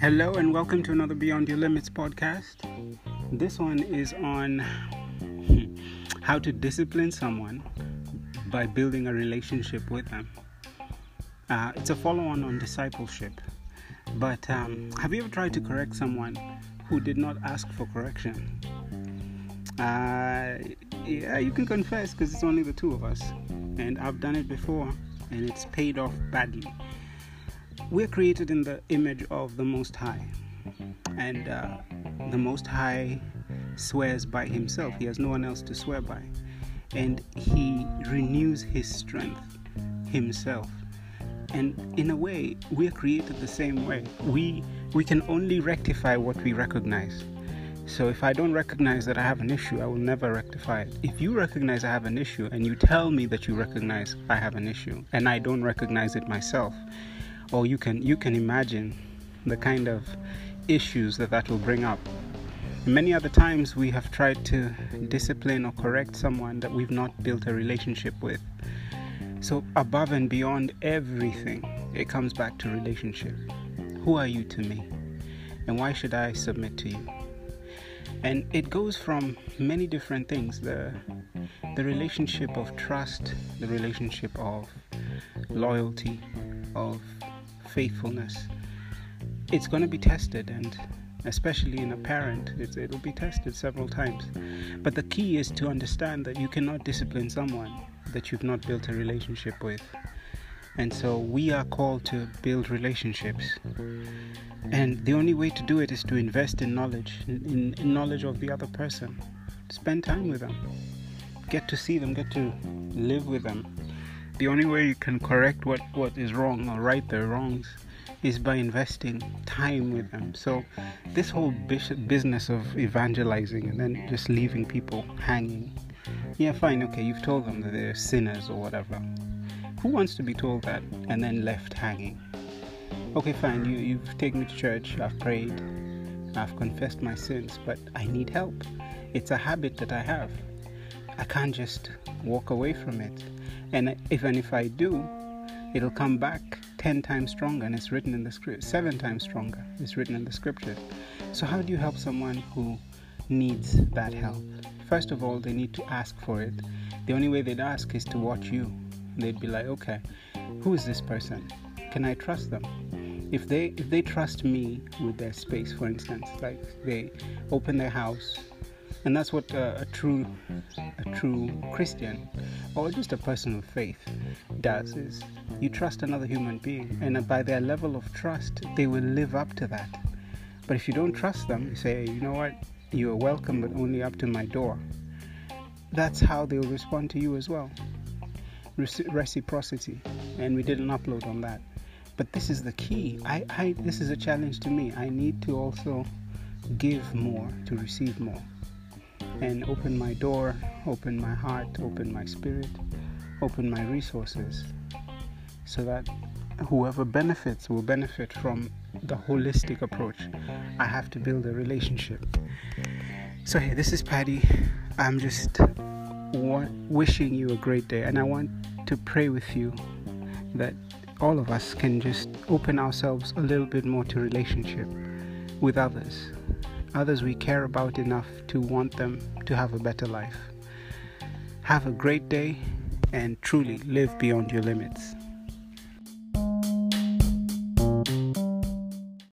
Hello, and welcome to another Beyond Your Limits podcast. This one is on how to discipline someone by building a relationship with them. Uh, it's a follow on on discipleship. But um, have you ever tried to correct someone who did not ask for correction? Uh, yeah, you can confess because it's only the two of us. And I've done it before, and it's paid off badly. We're created in the image of the Most High. And uh, the Most High swears by himself, he has no one else to swear by. And he renews his strength himself. And in a way, we're created the same way. We we can only rectify what we recognize. So if I don't recognize that I have an issue, I will never rectify it. If you recognize I have an issue and you tell me that you recognize I have an issue and I don't recognize it myself, or you can you can imagine the kind of issues that that will bring up. Many other times we have tried to discipline or correct someone that we've not built a relationship with. So above and beyond everything, it comes back to relationship. Who are you to me? And why should I submit to you? And it goes from many different things. The the relationship of trust, the relationship of loyalty, of faithfulness. It's going to be tested, and especially in a parent, it'll be tested several times. But the key is to understand that you cannot discipline someone that you've not built a relationship with. And so we are called to build relationships. And the only way to do it is to invest in knowledge, in, in, knowledge of the other person. Spend time with them. Get to see them, get to live with them. The only way you can correct what, what is wrong or right their wrongs is by investing time with them. So, this whole business of evangelizing and then just leaving people hanging. Yeah, fine, okay, you've told them that they're sinners or whatever. Who wants to be told that and then left hanging? Okay, fine, you, you've taken me to church, I've prayed, I've confessed my sins, but I need help. It's a habit that I have. I can't just walk away from it. And even if I do, it'll come back 10 times stronger and it's written in the script, 7 times stronger, it's written in the scriptures. So how do you help someone who needs that help? First of all, they need to ask for it. The only way they'd ask is to watch you they'd be like, okay, who is this person? Can I trust them? If they if they trust me with their space, for instance, like they open their house, and that's what uh, a true a true Christian or just a person of faith does is you trust another human being, and by their level of trust, they will live up to that. But if you don't trust them, you say, you know what, you are welcome, but only up to my door. That's how they'll respond to you as well reciprocity, and we did an upload on that. But this is the key. I, I this is a challenge to me. I need to also give more to receive more, and open my door, open my heart, open my spirit, open my resources, so that whoever benefits will benefit from the holistic approach. I have to build a relationship. So hey, this is Patty. I'm just wishing you a great day, and I want to pray with you that all of us can just open ourselves a little bit more to relationship with others, others we care about enough to want them to have a better life. Have a great day and truly live beyond your limits.